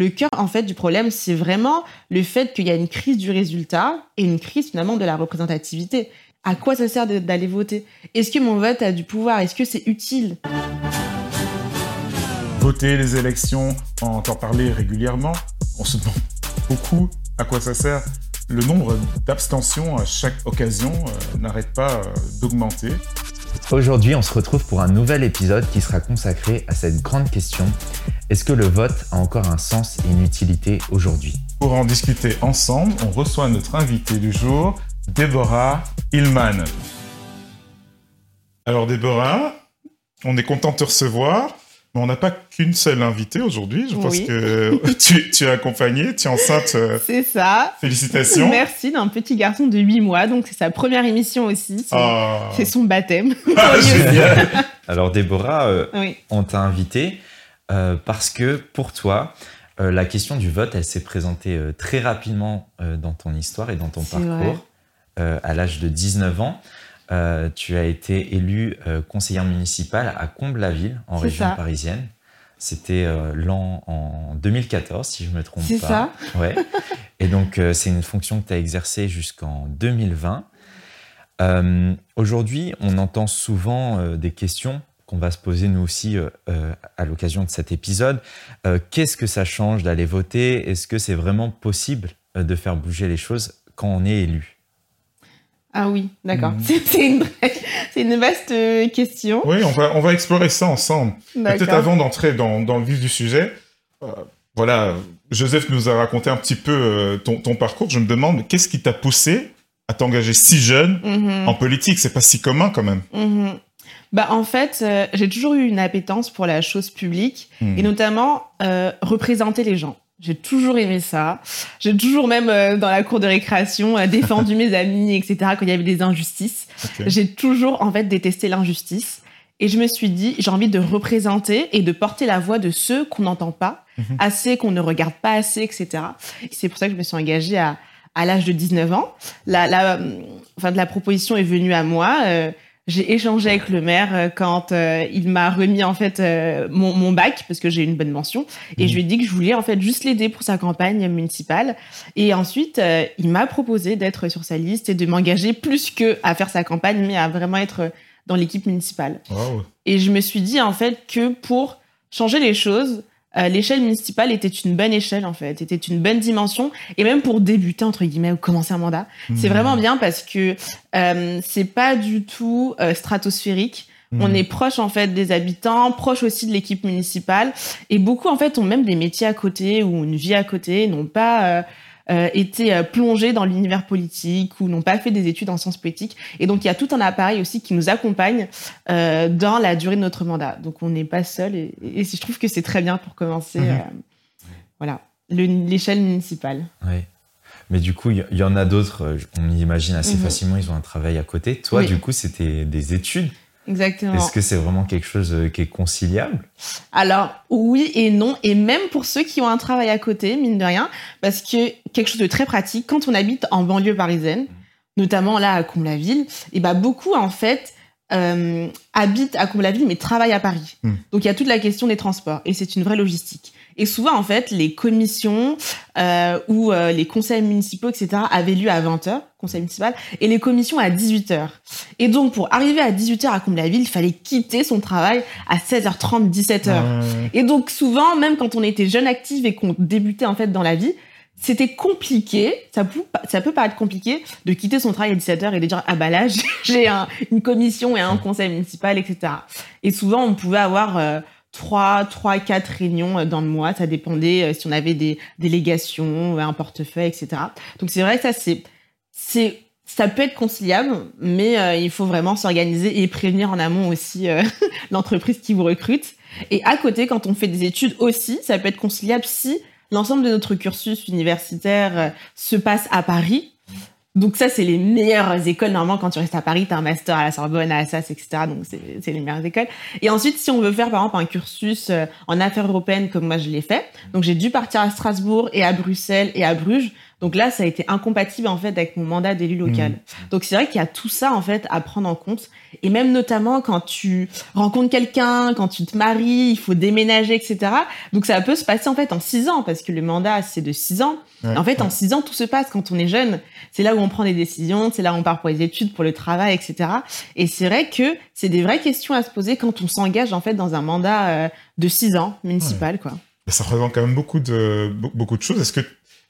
Le cœur, en fait, du problème, c'est vraiment le fait qu'il y a une crise du résultat et une crise finalement de la représentativité. À quoi ça sert d'aller voter? Est-ce que mon vote a du pouvoir? Est-ce que c'est utile? Voter les élections, en entend parler régulièrement. On se demande beaucoup à quoi ça sert. Le nombre d'abstentions à chaque occasion euh, n'arrête pas euh, d'augmenter. Aujourd'hui, on se retrouve pour un nouvel épisode qui sera consacré à cette grande question. Est-ce que le vote a encore un sens et une utilité aujourd'hui? Pour en discuter ensemble, on reçoit notre invité du jour, Déborah Hillman. Alors Déborah, on est content de te recevoir. Mais on n'a pas qu'une seule invitée aujourd'hui. Je pense que tu, es accompagnée, tu es enceinte. Euh, c'est ça. Félicitations. Merci d'un petit garçon de 8 mois. Donc, c'est sa première émission aussi. C'est ah. son baptême. Ah, Alors, Déborah, euh, on t'a invité euh, parce que pour toi, la question du vote, elle s'est présentée très rapidement dans ton histoire et dans ton parcours. à l'âge de 19 ans. Euh, tu as été élue euh, conseillère municipale à Comble-la-Ville, en région parisienne. C'était euh, l'an en 2014, si je me trompe pas. C'est ça. Ouais. Et donc, c'est une fonction que tu as exercée jusqu'en 2020. Aujourd'hui, on entend souvent des questions qu'on va se poser nous aussi à l'occasion de cet épisode. Qu'est-ce que ça change d'aller voter? Est-ce que c'est vraiment possible de faire bouger les choses quand on est élu? Ah oui, d'accord. Mhm. C'est une, vaste euh, question. Oui, on va, on va explorer ça ensemble. Peut-être avant d'entrer dans, dans, le vif du sujet, euh, voilà, Joseph nous a raconté un petit peu euh, ton, ton, parcours. Je me demande, qu'est-ce qui t'a poussé à t'engager si jeune mhm. en politique? C'est pas si commun quand même. Mhm. Bah, en fait, j'ai toujours eu une appétence pour la chose publique et notamment représenter les gens. J'ai toujours aimé ça. J'ai toujours même euh, dans la cour de récréation euh, défendu mes amis, etc. Quand il y avait des injustices, j'ai toujours en fait détesté l'injustice. Et je me suis dit, j'ai envie de représenter et de porter la voix de ceux qu'on n'entend pas mhm. assez, qu'on ne regarde pas assez, etc. C'est pour ça que je me suis engagée à, à l'âge de 19 ans. La, la, enfin, la proposition est venue à moi. Euh, j'ai échangé avec le maire euh, quand euh, il m'a remis en fait euh, mon, mon, bac parce que j'ai une bonne mention et je lui ai dit que je voulais en fait juste l'aider pour sa campagne municipale. Et ensuite il m'a proposé d'être sur sa liste et de m'engager plus que à faire sa campagne mais à vraiment être dans l'équipe municipale. Et je me suis dit en fait que pour changer les choses, euh, l'échelle municipale était une bonne échelle en fait, était une bonne dimension et même pour débuter entre guillemets ou commencer un mandat, c'est mmh. vraiment bien parce que euh, c'est pas du tout euh, stratosphérique. Mmh. On est proche en fait des habitants, proche aussi de l'équipe municipale et beaucoup en fait ont même des métiers à côté ou une vie à côté, n'ont pas euh, été euh, plongés dans l'univers politique ou n'ont pas fait des études en sciences politiques. Et donc, il y a tout un appareil aussi qui nous accompagne euh, dans la durée de notre mandat. Donc, on n'est pas seul. Et, je trouve que c'est très bien pour commencer. Mhm. voilà, l'échelle municipale. Oui. Mais du coup, il y, en a d'autres, on imagine assez mhm. facilement, ils ont un travail à côté. Toi, du coup, c'était des études Exactement. Est-ce que c'est vraiment quelque chose euh, qui est conciliable? Alors oui et non, et même pour ceux qui ont un travail à côté, mine de rien, parce que quelque chose de très pratique, quand on habite en banlieue parisienne, notamment là à Comble-la-Ville, et bah beaucoup en fait euh, habitent à Comble-la-Ville mais travaillent à Paris. Hmm. Donc il y a toute la question des transports et c'est une vraie logistique. Et souvent, en fait, les commissions euh, ou euh, les conseils municipaux, etc., avaient lieu à 20h, conseil municipal, et les commissions à 18h. Et donc, pour arriver à 18h à Comble-la-Ville, il fallait quitter son travail à 16h30, 17h. Et donc, souvent, même quand on était jeune active et qu'on débutait, en fait, dans la vie, c'était compliqué, ça peut, ça peut paraître compliqué de quitter son travail à 17h et de dire ah bah là j'ai une commission et un conseil municipal etc. Et souvent on pouvait avoir euh, trois, trois, quatre réunions euh, dans le mois. Ça dépendait euh, si on avait des délégations, un portefeuille, etc. Donc c'est vrai que ça, c'est, c'est, ça peut être conciliable, mais euh, il faut vraiment s'organiser et prévenir en amont aussi l'entreprise qui vous recrute. Et à côté, quand on fait des études aussi, ça peut être conciliable si l'ensemble de notre cursus universitaire se passe à Paris donc ça, c'est les meilleures écoles. Normalement, quand tu restes à Paris, tu as un master à la Sorbonne, à Assas, etc. Donc c'est les meilleures écoles. Et ensuite, si on veut faire, par exemple, un cursus euh, en affaires européennes, comme moi je l'ai fait, donc j'ai dû partir à Strasbourg et à Bruxelles et à Bruges. Donc là, ça a été incompatible en fait avec mon mandat d'élu local. Mmh. Donc c'est vrai qu'il y a tout ça en fait à prendre en compte. Et même notamment quand tu rencontres quelqu'un, quand tu te maries, il faut déménager, etc. Donc ça peut se passer en fait en six ans parce que le mandat c'est de six ans. en fait, en six ans, tout se passe quand on est jeune. C'est là où on prend des décisions, c'est là où on part pour les études, pour le travail, etc. Et c'est vrai que c'est des vraies questions à se poser quand on s'engage en fait dans un mandat euh, de six ans municipal, quoi. Ça représente quand même beaucoup de beaucoup de choses. Est-ce que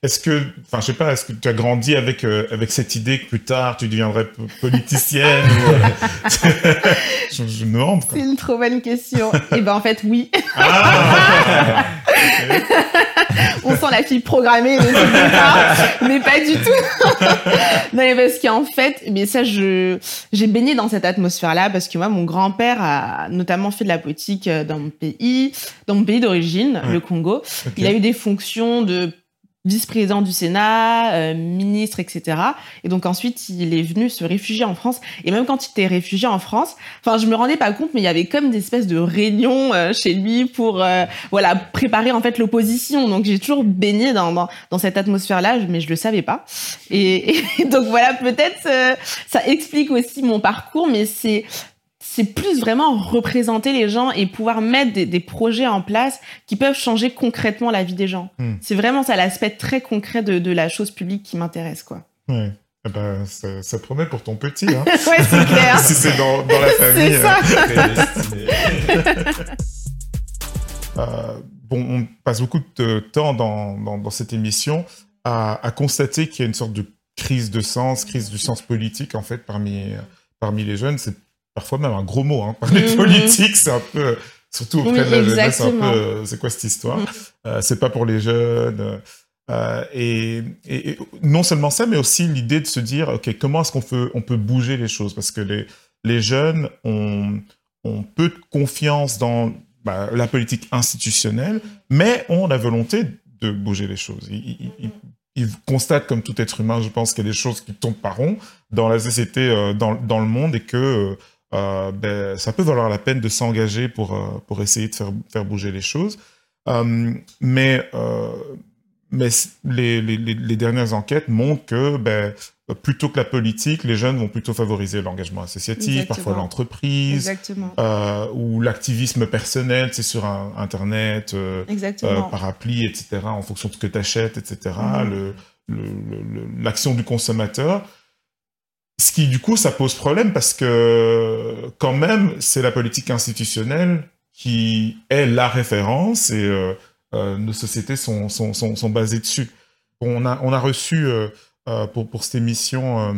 est-ce que, enfin, je sais pas, est-ce que tu as grandi avec euh, avec cette idée que plus tard tu deviendrais politicienne ou, euh, je, je, me demande. C'est une trop bonne question. Et eh ben en fait oui. Ah On sent la fille programmée de ce mais pas du tout. non, mais parce qu'en fait, mais ça, je j'ai baigné dans cette atmosphère-là parce que moi, mon grand-père a notamment fait de la politique euh, dans mon pays, dans mon pays d'origine, le Congo. Il a eu des fonctions de vice-président du Sénat, euh, ministre, etc. Et donc ensuite, il est venu se réfugier en France. Et même quand il était réfugié en France, enfin, je me rendais pas compte, mais il y avait comme des espèces de réunions euh, chez lui pour, euh, voilà, préparer en fait l'opposition. Donc j'ai toujours baigné dans, dans, dans cette atmosphère-là, mais je le savais pas. Et, et donc voilà, peut-être ça explique aussi mon parcours, mais c'est c'est plus vraiment représenter les gens et pouvoir mettre des, projets en place qui peuvent changer concrètement la vie des gens. Hmm. C'est vraiment ça l'aspect très concret de, la chose publique qui m'intéresse, quoi. Ouais. Eh ben, ça, promet pour ton petit. Hein. ouais, c'est clair. si c'est dans, la famille. Ça. Euh, bon, on passe beaucoup de temps dans, cette émission à, à constater qu'il y a une sorte de crise de sens, crise du sens politique, en fait, parmi, parmi les jeunes. C'est parfois même un gros mot. Hein. Parler mhm. politique, c'est un peu, surtout auprès de la jeunesse, c'est un peu, euh, c'est quoi cette histoire? Mhm. euh, C'est pas pour les jeunes. Euh, et, non seulement ça, mais aussi l'idée de se dire, ok, comment est-ce qu'on peut, on peut bouger les choses? Parce que les, les jeunes ont, ont peu de confiance dans bah, la politique institutionnelle, mais ont la volonté de bouger les choses. Ils, ils, constatent, comme tout être humain, je pense qu'il y a des choses qui tombent par rond dans la société, dans, dans le monde, et que euh, ben, ça peut valoir la peine de s'engager pour, euh, pour essayer de faire, faire bouger les choses. Euh, mais mais les, les, les, dernières enquêtes montrent que ben, plutôt que la politique, les jeunes vont plutôt favoriser l'engagement associatif, parfois l'entreprise, ou l'activisme personnel, c'est sur un, Internet, par appli, etc., en fonction de ce que tu achètes, etc., mm-hmm. l'action du consommateur. Ce qui, du coup, ça pose problème parce que, quand même, c'est la politique institutionnelle qui est la référence et euh, euh, nos sociétés sont, sont, sont, basées dessus. On a, on a reçu euh, pour, pour cette émission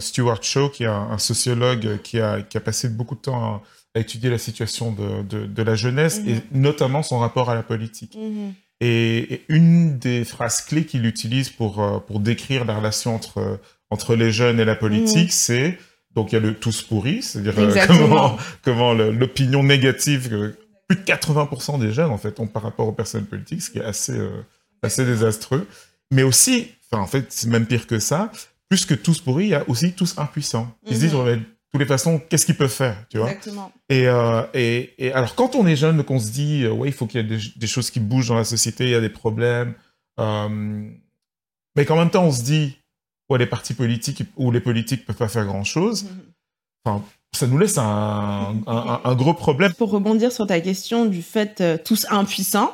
Stuart Shaw, qui est un, sociologue qui a, qui a passé beaucoup de temps à, étudier la situation de, de, la jeunesse et mhm. notamment son rapport à la politique. Mhm. Et, et, une des phrases clés qu'il utilise pour, pour décrire la relation entre entre les jeunes et la politique, mmh. c'est donc il y a le tous pourris, c'est-à-dire euh, comment, comment l'opinion négative que plus de 80% des jeunes en fait ont par rapport aux personnes politiques, ce qui est assez euh, assez désastreux. Mais aussi, enfin en fait c'est même pire que ça, plus que tous pourris, il y a aussi tous impuissants. Ils se disent mmh. de toutes les façons, qu'est-ce qu'ils peuvent faire, tu vois? Exactement. Et, euh, et, et, alors quand on est jeune, qu'on se dit ouais il faut qu'il y ait des, choses qui bougent dans la société, il y a des problèmes, mais qu'en même temps on se dit ou les partis politiques ou les politiques peuvent pas faire grand chose. Mhm. Enfin, ça nous laisse un, un, gros problème. Pour rebondir sur ta question du fait euh, tous impuissants,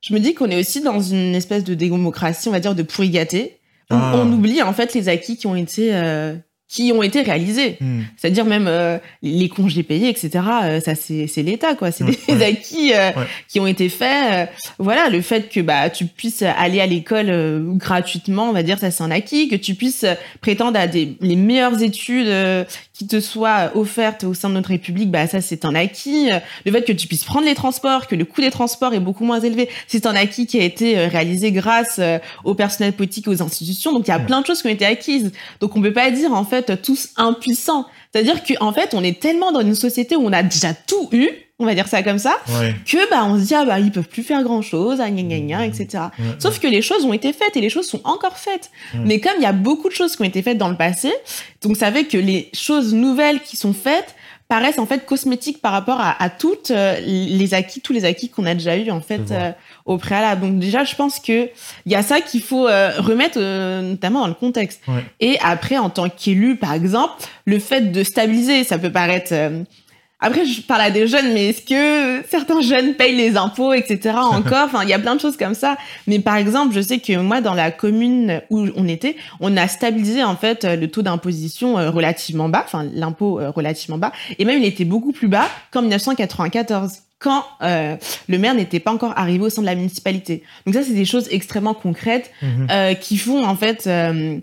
je me dis qu'on est aussi dans une espèce de démocratie, on va dire, de pourri gâté. Ah. On, oublie en fait les acquis qui ont été euh, qui ont été réalisés. Hmm. C'est-à-dire même euh, les congés payés, etc. Euh, ça c'est l'État quoi. C'est des acquis euh, qui ont été faits. voilà, le fait que bah tu puisses aller à l'école gratuitement, on va dire ça c'est un acquis. Que tu puisses prétendre à des les meilleures études qui te soient offertes au sein de notre République, bah ça c'est un acquis. Le fait que tu puisses prendre les transports, que le coût des transports est beaucoup moins élevé, c'est un acquis qui a été réalisé grâce au personnel politique et aux institutions. Donc il y a plein de choses qui ont été acquises. Donc on peut pas dire en fait tous impuissants. C'est-à-dire qu'en fait, on est tellement dans une société où on a déjà tout eu, on va dire ça comme ça, que bah on se dit ah bah ils peuvent plus faire grand chose, ah, gna, etc. Sauf que les choses ont été faites et les choses sont encore faites. Mais comme il y a beaucoup de choses qui ont été faites dans le passé, donc ça fait que les choses nouvelles qui sont faites paraissent en fait cosmétiques par rapport à, toutes euh, les acquis, tous les acquis qu'on a déjà eu en fait euh, au préalable. Donc déjà, je pense que il y a ça qu'il faut remettre notamment dans le contexte. Et après, en tant qu'élu, par exemple, le fait de stabiliser, ça peut paraître après, je parle à des jeunes, mais est-ce que certains jeunes payent les impôts, etc. encore? Enfin, il y a plein de choses comme ça. Mais par exemple, je sais que moi, dans la commune où on était, on a stabilisé en fait le taux d'imposition euh, relativement bas, enfin l'impôt euh, relativement bas, et même il était beaucoup plus bas qu'en 1994 quand euh, le maire n'était pas encore arrivé au sein de la municipalité. Donc ça, c'est des choses extrêmement concrètes mhm. euh, qui font en fait, euh,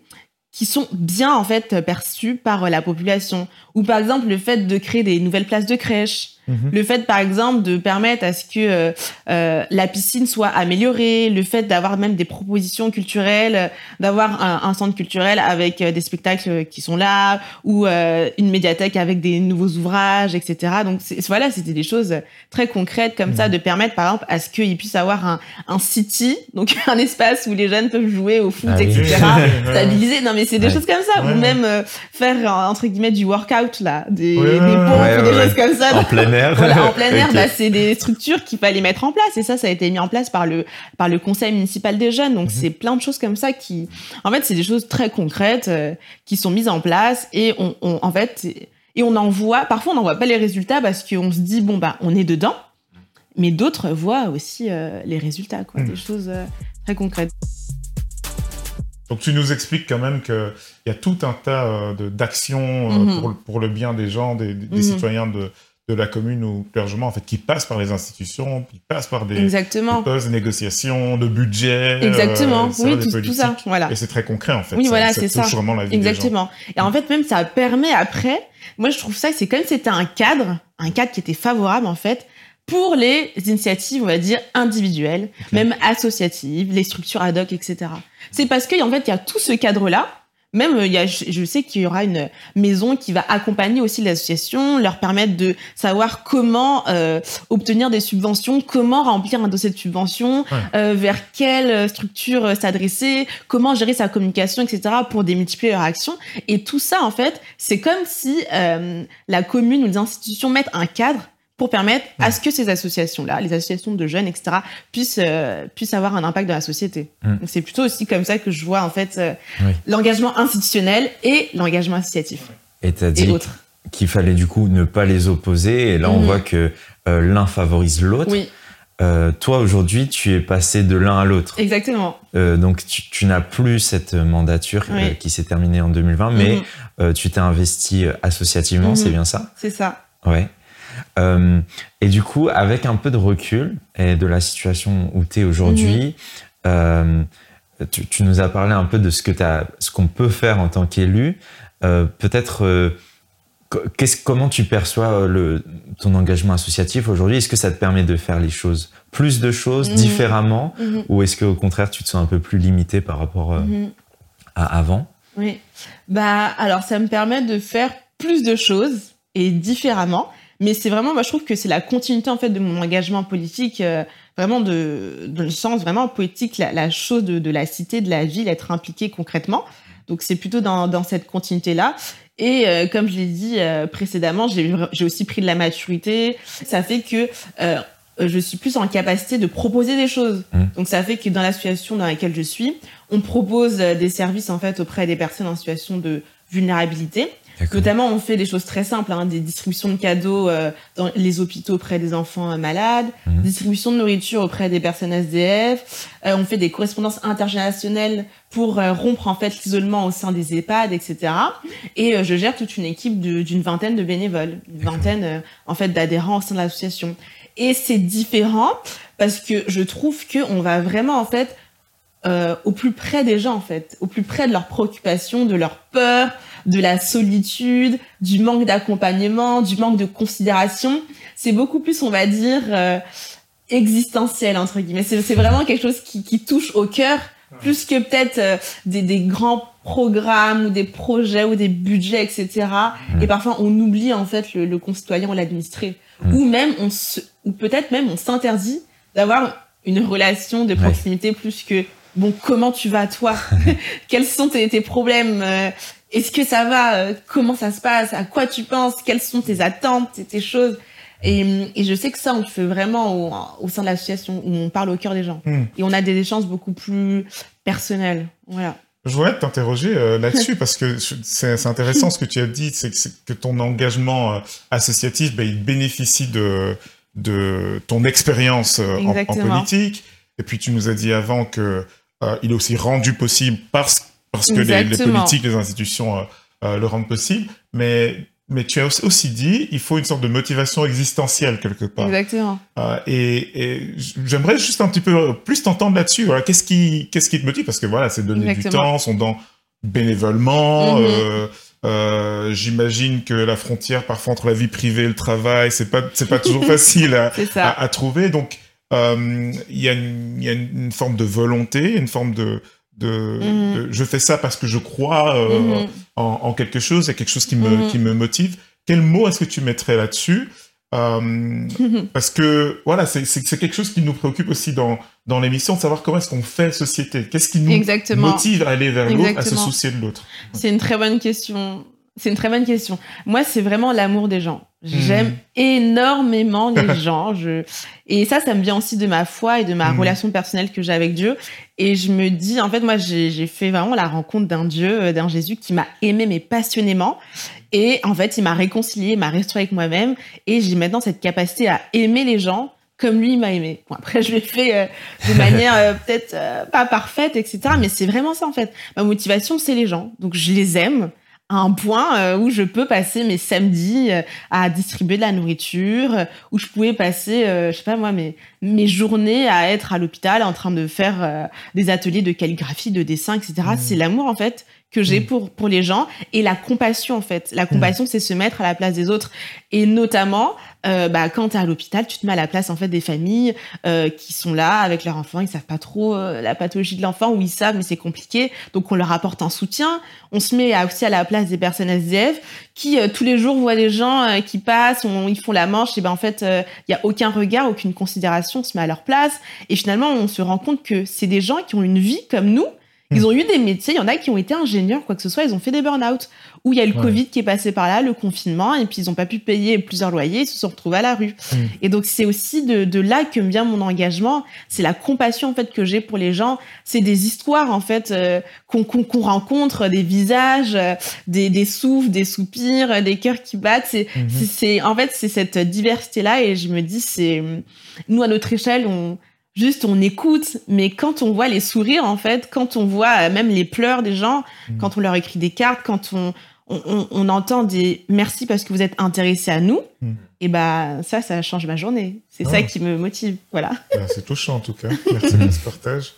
qui sont bien en fait perçues par la population. Ou par exemple le fait de créer des nouvelles places de crèche, Mhm. Le fait, par exemple, de permettre à ce que euh, euh, la piscine soit améliorée, le fait d'avoir même des propositions culturelles, d'avoir un, un, centre culturel avec euh, des spectacles qui sont là, ou euh, une médiathèque avec des nouveaux ouvrages, etc. Donc voilà, c'était des choses très concrètes comme ça, mhm. de permettre, par exemple, à ce qu'il puisse avoir un, un city, donc un espace où les jeunes peuvent jouer au foot, ah etc. Stabiliser. Non, mais c'est des choses comme ça, ou même faire entre guillemets du workout là, des, des pompes, des choses comme ça. En plein en plein air, bah, c'est des structures qu'il fallait mettre en place. Et ça, ça a été mis en place par le, par le conseil municipal des jeunes. Donc, mhm. c'est plein de choses comme ça qui, en fait, c'est des choses très concrètes euh, qui sont mises en place. Et on, en fait, et on en voit, parfois on n'en voit pas les résultats parce qu'on se dit, bon, bah, on est dedans. Mais d'autres voient aussi euh, les résultats, quoi, mhm. des choses euh, très concrètes. Donc tu nous expliques quand même qu'il y a tout un tas d'actions mhm. pour, pour, le bien des gens, des, des citoyens de, de la commune ou clergement en fait qui passe par les institutions, qui passe par des, Exactement. des négociations, de budget. Euh, Exactement. oui, tout, ça. Voilà. Et c'est très concret en fait. Oui, voilà, c'est ça. Vraiment la vie Exactement. Des gens. Et en fait, même ça permet après. Moi, je trouve ça, c'est comme c'était un cadre, un cadre qui était favorable en fait pour les initiatives, on va dire individuelles, même associatives, les structures ad hoc, etc. C'est parce qu'en fait, il y a tout ce cadre-là même, il y a, je sais qu'il y aura une maison qui va accompagner aussi l'association, leur permettre de savoir comment euh, obtenir des subventions, comment remplir un dossier de subvention, euh, vers quelle structure s'adresser, comment gérer sa communication, etc. pour démultiplier leurs actions. Et tout ça, en fait, c'est comme si euh, la commune ou les institutions mettent un cadre pour permettre à ce que ces associations-là, les associations de jeunes, etc., puissent, euh, puissent avoir un impact dans la société. Mm. C'est plutôt aussi comme ça que je vois en fait euh, l'engagement institutionnel et l'engagement associatif. Et tu as dit qu'il fallait du coup ne pas les opposer, et là on mm. voit que euh, l'un favorise l'autre. Oui. toi aujourd'hui, tu es passé de l'un à l'autre. Exactement. donc tu, tu n'as plus cette mandature qui s'est terminée en 2020, mais mm-hmm. tu t'es investi associativement, c'est mm-hmm. bien ça? C'est ça. Ouais. Euh, et du coup, avec un peu de recul et de la situation où tu es aujourd'hui, mhm. euh, tu, nous as parlé un peu de ce que ce qu'on peut faire en tant qu'élu. Euh, peut-être, comment tu perçois le, ton engagement associatif aujourd'hui? Est-ce que ça te permet de faire les choses, plus de choses, mhm. différemment? Mhm. Ou est-ce qu'au contraire, tu te sens un peu plus limité par rapport à avant? Oui. Bah, alors, ça me permet de faire plus de choses et différemment. Mais c'est vraiment, moi, je trouve que c'est la continuité en fait de mon engagement politique, euh, vraiment de, de le sens vraiment poétique, la, la chose de, de, la cité, de la ville, être impliqué concrètement. Donc c'est plutôt dans, dans cette continuité-là. Et euh, comme je l'ai dit euh, précédemment, j'ai aussi pris de la maturité. Ça fait que je suis plus en capacité de proposer des choses. Mmh. Donc ça fait que dans la situation dans laquelle je suis, on propose des services en fait auprès des personnes en situation de vulnérabilité. Notamment, on fait des choses très simples, hein, des distributions de cadeaux euh, dans les hôpitaux auprès des enfants euh, malades, mmh. distribution de nourriture auprès des personnes SDF. Euh, on fait des correspondances intergénérationnelles pour rompre en fait l'isolement au sein des EHPAD, etc. Et je gère toute une équipe d'une vingtaine de bénévoles, une vingtaine en fait d'adhérents au sein de l'association. Et c'est différent parce que je trouve que on va vraiment en fait au plus près des gens en fait, au plus près de leurs préoccupations, de leurs peurs de la solitude, du manque d'accompagnement, du manque de considération. C'est beaucoup plus, on va dire, euh, existentiel, entre guillemets. C'est vraiment quelque chose qui, qui touche au cœur, plus que peut-être euh, des, des, grands programmes ou des projets ou des budgets, etc. Et parfois, on oublie, en fait, le, le concitoyen ou l'administré. Ou même, on se, ou peut-être même, on s'interdit d'avoir une relation de proximité plus que bon, comment tu vas toi? Quels sont tes, tes problèmes euh, est-ce que ça va euh, Comment ça se passe À quoi tu penses Quelles sont tes attentes, tes choses Et, et, je sais que ça, on le fait vraiment au, sein de l'association, où on parle au cœur des gens. Hmm. Et on a des échanges beaucoup plus personnels. Voilà. Je voudrais t'interroger euh, là-dessus parce que c'est intéressant ce que tu as dit, c'est que, ton engagement euh, associatif, ben, il bénéficie de, de ton expérience euh, en, en, politique. Et puis tu nous as dit avant que il est aussi rendu possible parce, parce que les, les, politiques, les institutions le rendent possible. Mais mais tu as aussi dit, il faut une sorte de motivation existentielle quelque part. Exactement. Euh, et, j'aimerais juste un petit peu plus t'entendre là-dessus. Voilà, qu'est-ce qui, qu'est-ce qui te motive? Parce que voilà, c'est donner du temps, sont dans bénévolement. Mhm. Euh, euh, J'imagine que la frontière parfois entre la vie privée et le travail, c'est pas, c'est pas toujours facile à, à, à, trouver. Donc, euh, il y a une forme de volonté, une forme de Mhm. de, je fais ça parce que je crois euh, mhm. en, quelque chose, il y a quelque chose qui me, mhm. qui me motive. Quel mot est-ce que tu mettrais là-dessus? Euh, Parce que voilà, c'est quelque chose qui nous préoccupe aussi dans, dans l'émission, de savoir comment est-ce qu'on fait société. Qu'est-ce qui nous motive à aller vers l'autre, à se soucier de l'autre? C'est une très bonne question. C'est une très bonne question. Moi, c'est vraiment l'amour des gens. J'aime hmm. énormément les gens. Je... Et ça, ça me vient aussi de ma foi et de ma hmm. relation personnelle que j'ai avec Dieu. Et je me dis, en fait, moi, j'ai fait vraiment la rencontre d'un Dieu, euh, d'un Jésus qui m'a aimé, mais passionnément. Et en fait, il m'a réconcilié, m'a restauré avec moi-même. Et j'ai maintenant cette capacité à aimer les gens comme lui m'a aimé. Bon, après, je l'ai fait euh, de manière euh, peut-être pas parfaite, etc. Mais c'est vraiment ça, en fait. Ma motivation, c'est les gens. Donc, je les aime un point euh, où je peux passer mes samedis euh, à distribuer de la nourriture, euh, où je pouvais passer, je sais pas moi, mes, mes journées à être à l'hôpital en train de faire des ateliers de calligraphie, de dessin, etc. Mmh. C'est l'amour en fait que j'ai mmh. pour pour les gens et la compassion en fait. La compassion, mmh. c'est se mettre à la place des autres et notamment euh, bah, quand tu es à l'hôpital, tu te mets à la place en fait des familles euh, qui sont là avec leur enfant, ils savent pas trop euh, la pathologie de l'enfant ou ils savent mais c'est compliqué, donc on leur apporte un soutien. On se met aussi à la place des personnes SDF qui tous les jours voient des gens qui passent, ils font la manche et ben en fait il y a aucun regard, aucune considération, on se met à leur place et finalement on se rend compte que c'est des gens qui ont une vie comme nous ils ont eu des métiers, il y en a qui ont été ingénieurs, quoi que ce soit, ils ont fait des burn-out. Ou il y a le Covid qui est passé par là, le confinement, et puis ils n'ont pas pu payer plusieurs loyers, ils se sont retrouvés à la rue. Hmm. Et donc c'est aussi de, de, là que vient mon engagement, c'est la compassion en fait que j'ai pour les gens, c'est des histoires en fait euh, qu'on rencontre, des visages, euh, des, des souffles, des soupirs, des cœurs qui battent. C'est c'est en fait c'est cette diversité là, et je me dis c'est nous à notre échelle on juste on écoute, mais quand on voit les sourires en fait, quand on voit euh, même les pleurs des gens, mm. quand on leur écrit des cartes, quand on, on, entend des merci parce que vous êtes intéressés à nous, mm. et ben ça, ça change ma journée. C'est ça qui me motive, voilà. Bah, c'est touchant en tout cas. Merci de ce partage.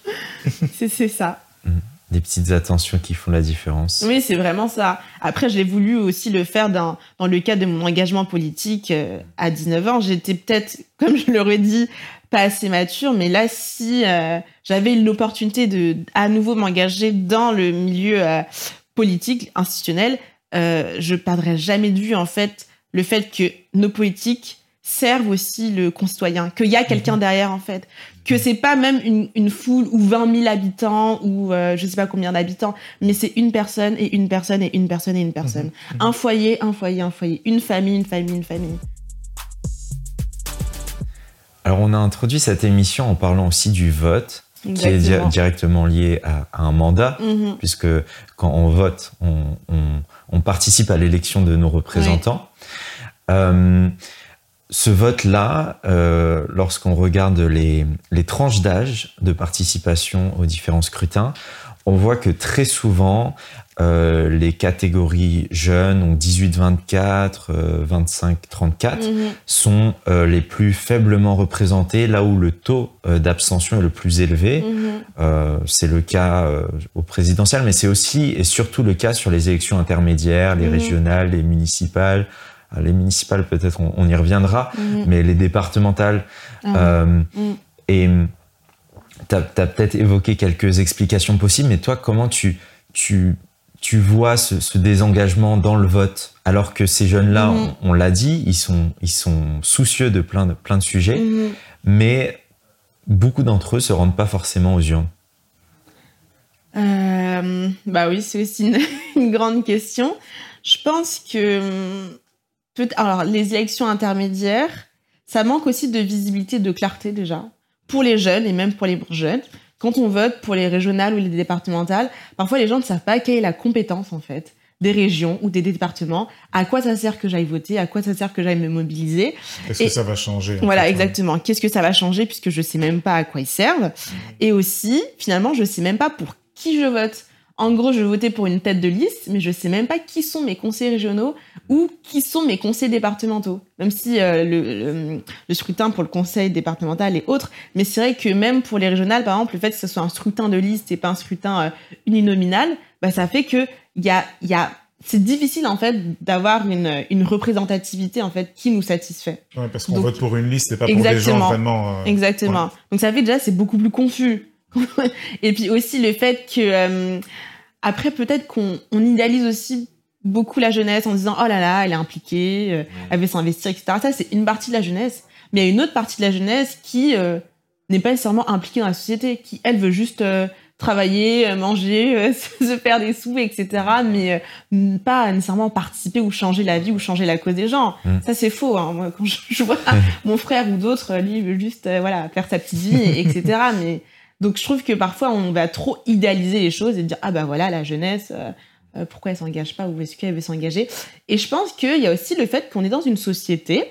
c'est ça. Mm. Des petites attentions qui font la différence. Oui, c'est vraiment ça. Après, j'ai voulu aussi le faire dans, dans le cadre de mon engagement politique euh, à 19 ans. J'étais peut-être, comme je l'aurais dit, pas assez mature, mais là, si euh, j'avais l'opportunité de à nouveau m'engager dans le milieu euh, politique, institutionnel, euh, je perdrais jamais de vue en fait le fait que nos politiques servent aussi le concitoyen, qu'il y a quelqu'un mhm. derrière en fait, que c'est pas même une, une, foule ou 20 000 habitants ou je sais pas combien d'habitants, mais c'est une personne et une personne et une personne et une personne, mhm. un foyer, un foyer, un foyer, une famille, une famille, une famille. Alors, on a introduit cette émission en parlant aussi du vote, qui est directement lié à, un mandat, mhm. puisque quand on vote, on, participe à l'élection de nos représentants. Euh, ce vote-là, euh, lorsqu'on regarde les, les tranches d'âge de participation aux différents scrutins, on voit que très souvent, euh, les catégories jeunes, donc 18-24, 25-34, sont euh, les plus faiblement représentées, là où le taux euh, d'abstention est le plus élevé. Mhm. c'est le cas au présidentiel, mais c'est aussi et surtout le cas sur les élections intermédiaires, les mhm. régionales, les municipales. Les municipales, peut-être, on, y reviendra, mhm. mais les départementales. Ah et tu as, peut-être évoqué quelques explications possibles, mais toi, comment tu, tu tu vois ce, désengagement dans le vote, alors que ces jeunes-là, mhm. on, l'a dit, ils sont, ils sont soucieux de plein de, plein de sujets, mhm. mais beaucoup d'entre eux se rendent pas forcément aux urnes. Euh, bah oui, c'est aussi une, grande question. Je pense que alors les élections intermédiaires, ça manque aussi de visibilité, de clarté déjà, pour les jeunes et même pour les jeunes. Quand on vote pour les régionales ou les départementales, parfois les gens ne savent pas quelle est la compétence en fait des régions ou des départements, à quoi ça sert que j'aille voter, à quoi ça sert que j'aille me mobiliser? Qu'est-ce que ça va changer Voilà, hein? exactement. Qu'est-ce que ça va changer puisque je sais même pas à quoi ils servent? Et aussi, finalement, je sais même pas pour qui je vote. En gros, je vais voter pour une tête de liste, mais je sais même pas qui sont mes conseils régionaux ou qui sont mes conseils départementaux. Même si euh, le, le, scrutin pour le conseil départemental est autre, mais c'est vrai que même pour les régionales, par exemple, le fait que ce soit un scrutin de liste et pas un scrutin euh, uninominal, bah, ça fait que y a, y a c'est difficile en fait d'avoir une, une, représentativité en fait qui nous satisfait. Ouais, parce qu'on vote pour une liste et pas pour des gens vraiment. Euh, exactement. Donc ça fait déjà c'est beaucoup plus confus. et puis aussi le fait que euh, après peut-être qu'on on idéalise aussi beaucoup la jeunesse en disant oh là là elle est impliquée, euh, elle veut s'investir etc. Ça c'est une partie de la jeunesse, mais il y a une autre partie de la jeunesse qui euh, n'est pas nécessairement impliquée dans la société, qui elle veut juste travailler, manger, se faire des sous, etc. Mais pas nécessairement participer ou changer la vie ou changer la cause des gens. Mm. Ça, c'est faux. Hein. Moi, quand je, vois mon frère ou d'autres, lui, il veut juste voilà, faire sa petite vie, etc. Mais donc je trouve que parfois on va trop idéaliser les choses et dire ah ben voilà la jeunesse euh, euh, pourquoi elle s'engage pas ou est-ce qu'elle veut s'engager? Et je pense qu'il y a aussi le fait qu'on est dans une société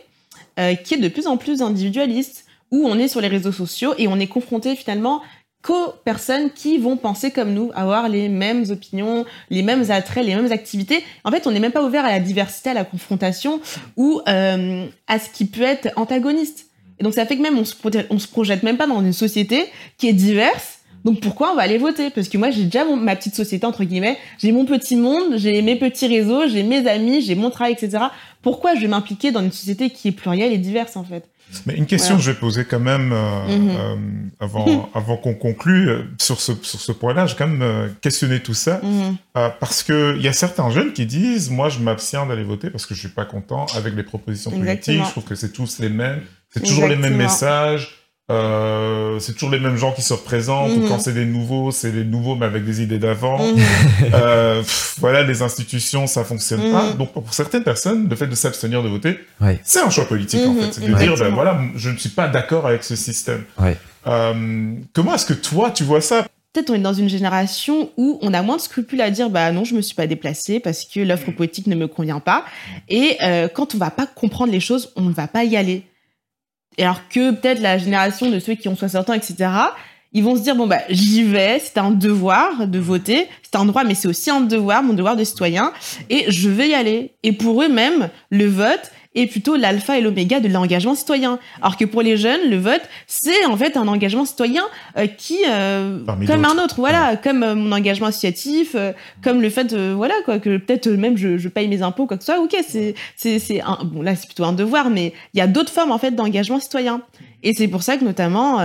euh, qui est de plus en plus individualiste où on est sur les réseaux sociaux et on est confronté finalement qu'aux personnes qui vont penser comme nous, avoir les mêmes opinions, les mêmes attraits, les mêmes activités. En fait, on n'est même pas ouvert à la diversité, à la confrontation ou à ce qui peut être antagoniste. Et donc ça fait que même on se, on se projette même pas dans une société qui est diverse. Donc pourquoi on va aller voter? Parce que moi j'ai déjà ma petite société entre guillemets, j'ai mon petit monde, j'ai mes petits réseaux, j'ai mes amis, j'ai mon travail, etc. Pourquoi je vais m'impliquer dans une société qui est plurielle et diverse en fait? Mais une question que je vais poser quand même euh, mhm. euh, avant, avant qu'on conclue euh, sur ce, sur ce point-là, j'ai quand même questionné tout ça mhm. parce que il y a certains jeunes qui disent moi je m'abstiens d'aller voter parce que je suis pas content avec les propositions politiques, je trouve que c'est tous les mêmes, c'est toujours les mêmes messages. Euh, c'est toujours les mêmes gens qui se représentent. Ou mhm. quand c'est des nouveaux, c'est les nouveaux mais avec des idées d'avant. Mhm. euh, voilà, les institutions, ça fonctionne mhm. pas. Donc pour certaines personnes, le fait de s'abstenir de voter, c'est un choix politique en fait. C'est de dire, ben voilà, je ne suis pas d'accord avec ce système. Euh, comment est-ce que toi tu vois ça? Peut-être on est dans une génération où on a moins de scrupules à dire bah non je me suis pas déplacé parce que l'offre politique ne me convient pas et euh, quand on va pas comprendre les choses on ne va pas y aller alors que peut-être la génération de ceux qui ont 60 ans, etc., ils vont se dire bon bah j'y vais, c'est un devoir de voter, c'est un droit mais c'est aussi un devoir, mon devoir de citoyen et je vais y aller. Et pour eux même, le vote est plutôt l'alpha et l'oméga de l'engagement citoyen. Alors que pour les jeunes, le vote, c'est en fait un engagement citoyen euh, qui, euh, comme un autre, voilà, comme euh, mon engagement associatif, comme le fait, voilà, quoi, que peut-être même je, je, paye mes impôts, quoi que ce soit. Ok, c'est, c'est, c'est un, bon là c'est plutôt un devoir, mais il y a d'autres formes en fait d'engagement citoyen. Et c'est pour ça que notamment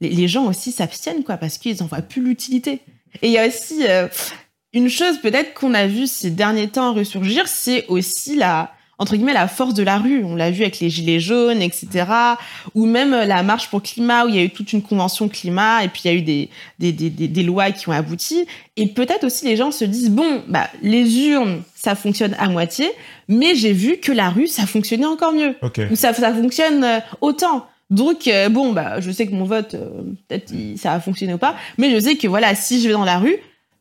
les, les, gens aussi s'abstiennent, quoi, parce qu'ils en voient plus l'utilité. Et il y a aussi une chose peut-être qu'on a vu ces derniers temps ressurgir, c'est aussi la entre guillemets la force de la rue. On l'a vu avec les gilets jaunes, etc. Ou même euh, la marche pour climat où il y a eu toute une convention climat et puis il y a eu des des, des, des, lois qui ont abouti. Et peut-être aussi les gens se disent bon bah les urnes ça fonctionne à moitié, mais j'ai vu que la rue ça fonctionnait encore mieux. Ou ça ça fonctionne euh, autant. Donc euh, bon bah je sais que mon vote peut-être ça a fonctionné ou pas, mais je sais que voilà si je vais dans la rue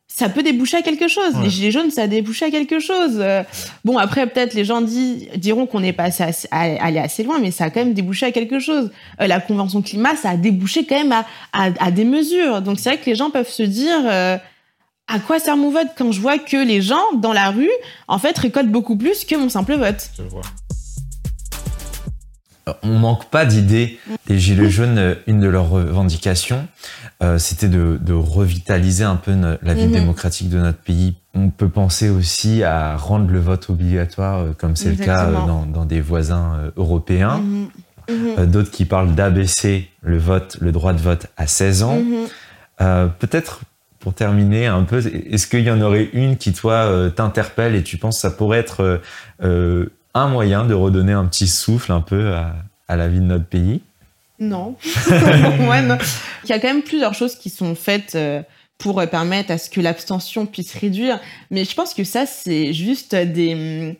ça peut déboucher à quelque chose. Les gilets jaunes, ça a débouché à quelque chose. Euh, bon, après, peut-être les gens diront qu'on n'est pas allé assez loin, mais ça a quand même débouché à quelque chose. Euh, la convention climat, ça a débouché quand même à, à, des mesures. Donc c'est vrai que les gens peuvent se dire euh, à quoi sert mon vote quand je vois que les gens dans la rue, en fait, récoltent beaucoup plus que mon simple vote? Je vois on manque pas d'idées. Les Gilets jaunes, euh, une de leurs revendications, euh, c'était de, revitaliser un peu la vie mhm. démocratique de notre pays. On peut penser aussi à rendre le vote obligatoire, euh, comme c'est le cas dans, des voisins européens. Mhm. Mhm. D'autres qui parlent d'abaisser le vote, le droit de vote à 16 ans. Peut-être pour terminer un peu, est-ce qu'il y en aurait une qui toi t'interpelle et tu penses que ça pourrait être un moyen de redonner un petit souffle un peu à, la vie de notre pays? non. Il y a quand même plusieurs choses qui sont faites euh, pour permettre à ce que l'abstention puisse réduire. Mais je pense que ça, c'est juste des,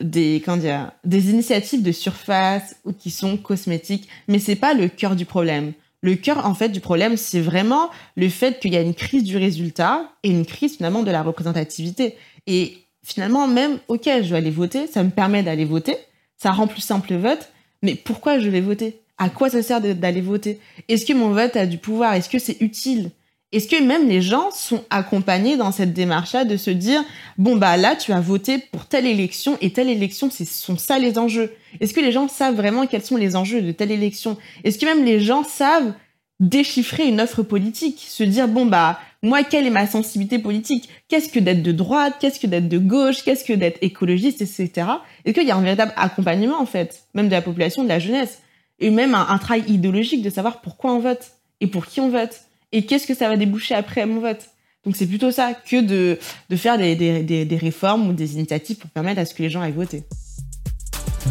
des, dire, des initiatives de surface ou qui sont cosmétiques, mais c'est pas le cœur du problème. Le cœur, en fait, du problème, c'est vraiment le fait qu'il y a une crise du résultat et une crise, finalement, de la représentativité. Et finalement, même, OK, je vais aller voter, ça me permet d'aller voter, ça rend plus simple le vote, mais pourquoi je vais voter? À quoi ça sert d'aller voter? Est-ce que mon vote a du pouvoir? Est-ce que c'est utile? Est-ce que même les gens sont accompagnés dans cette démarche-là de se dire bon bah là tu as voté pour telle élection et telle élection ce sont ça les enjeux. Est-ce que les gens savent vraiment quels sont les enjeux de telle élection? Est-ce que même les gens savent déchiffrer une offre politique, se dire bon bah moi quelle est ma sensibilité politique? Qu'est-ce que d'être de droite? Qu'est-ce que d'être de gauche? Qu'est-ce que d'être écologiste, etc. Est-ce qu'il y a un véritable accompagnement en fait, même de la population, de la jeunesse, et même un travail idéologique de savoir pourquoi on vote et pour qui on vote et qu'est-ce que ça va déboucher après à mon vote. Donc c'est plutôt ça que de, de faire des, des, des, réformes ou des initiatives pour permettre à ce que les gens aillent voter.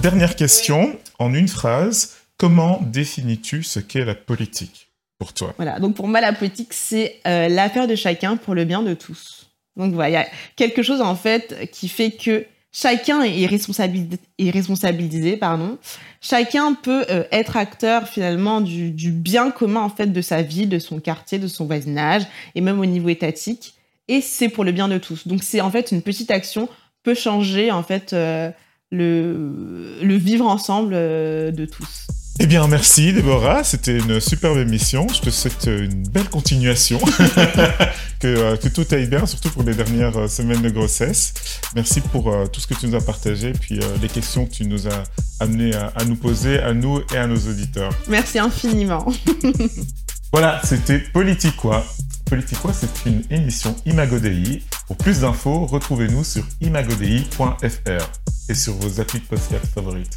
Dernière question, en une phrase, comment définis-tu ce qu'est la politique pour toi? Voilà, donc pour moi la politique c'est euh, l'affaire de chacun pour le bien de tous. Donc voilà, il y a quelque chose en fait qui fait que chacun est responsabilisé, pardon. Chacun peut euh, être acteur finalement du, bien commun en fait de sa vie, de son quartier, de son voisinage et même au niveau étatique. Et c'est pour le bien de tous. Donc c'est en fait une petite action peut changer en fait euh, le, le vivre ensemble euh, de tous. Eh bien, merci Déborah, c'était une superbe émission. Je te souhaite une belle continuation, euh, que, tout aille bien, surtout pour les dernières euh, semaines de grossesse. Merci pour euh, tout ce que tu nous as partagé, puis les questions que tu nous as amenées à, nous poser, à nous et à nos auditeurs. Merci infiniment. voilà, c'était Politiquois. Politiquois, c'est une émission Imagodei. Pour plus d'infos, retrouvez-nous sur imagodei.fr et sur vos applis de podcast favorites.